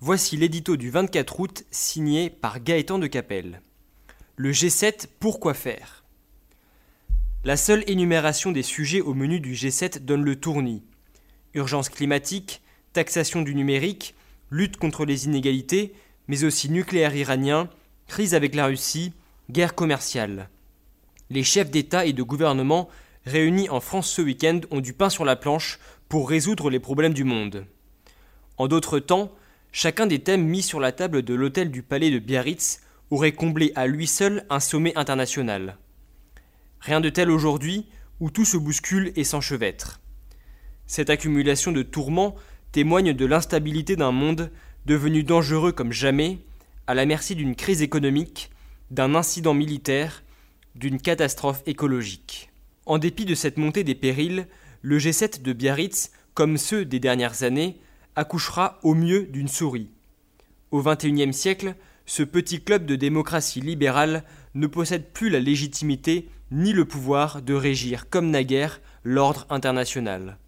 Voici l'édito du 24 août signé par Gaëtan de Capelle. Le G7, pourquoi faire? La seule énumération des sujets au menu du G7 donne le tournis. Urgence climatique, taxation du numérique, lutte contre les inégalités, mais aussi nucléaire iranien, crise avec la Russie, guerre commerciale. Les chefs d'État et de gouvernement réunis en France ce week-end ont du pain sur la planche pour résoudre les problèmes du monde. En d'autres temps, chacun des thèmes mis sur la table de l'hôtel du palais de Biarritz aurait comblé à lui seul un sommet international. Rien de tel aujourd'hui, où tout se bouscule et s'enchevêtre. Cette accumulation de tourments témoigne de l'instabilité d'un monde devenu dangereux comme jamais, à la merci d'une crise économique, d'un incident militaire, d'une catastrophe écologique. En dépit de cette montée des périls, le G7 de Biarritz, comme ceux des dernières années, accouchera au mieux d'une souris. Au XXIe siècle, ce petit club de démocratie libérale ne possède plus la légitimité ni le pouvoir de régir comme naguère l'ordre international.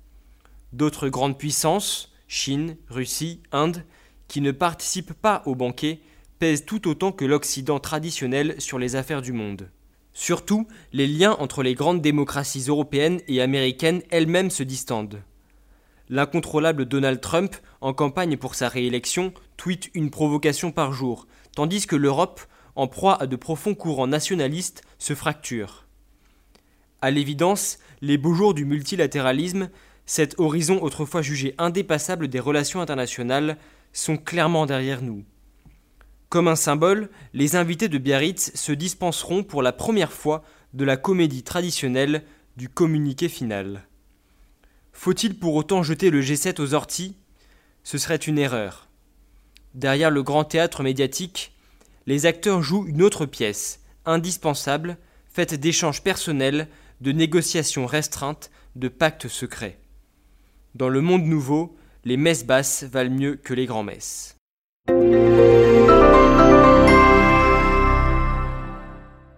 D'autres grandes puissances, Chine, Russie, Inde, qui ne participent pas au banquet, pèsent tout autant que l'Occident traditionnel sur les affaires du monde. Surtout, les liens entre les grandes démocraties européennes et américaines elles-mêmes se distendent. L'incontrôlable Donald Trump, en campagne pour sa réélection, tweet une provocation par jour, tandis que l'Europe, en proie à de profonds courants nationalistes, se fracture. À l'évidence, les beaux jours du multilatéralisme, cet horizon autrefois jugé indépassable des relations internationales, sont clairement derrière nous. Comme un symbole, les invités de Biarritz se dispenseront pour la première fois de la comédie traditionnelle du communiqué final. Faut-il pour autant jeter le G7 aux orties? Ce serait une erreur. Derrière le grand théâtre médiatique, les acteurs jouent une autre pièce, indispensable, faite d'échanges personnels, de négociations restreintes, de pactes secrets. Dans le monde nouveau, les messes basses valent mieux que les grands messes.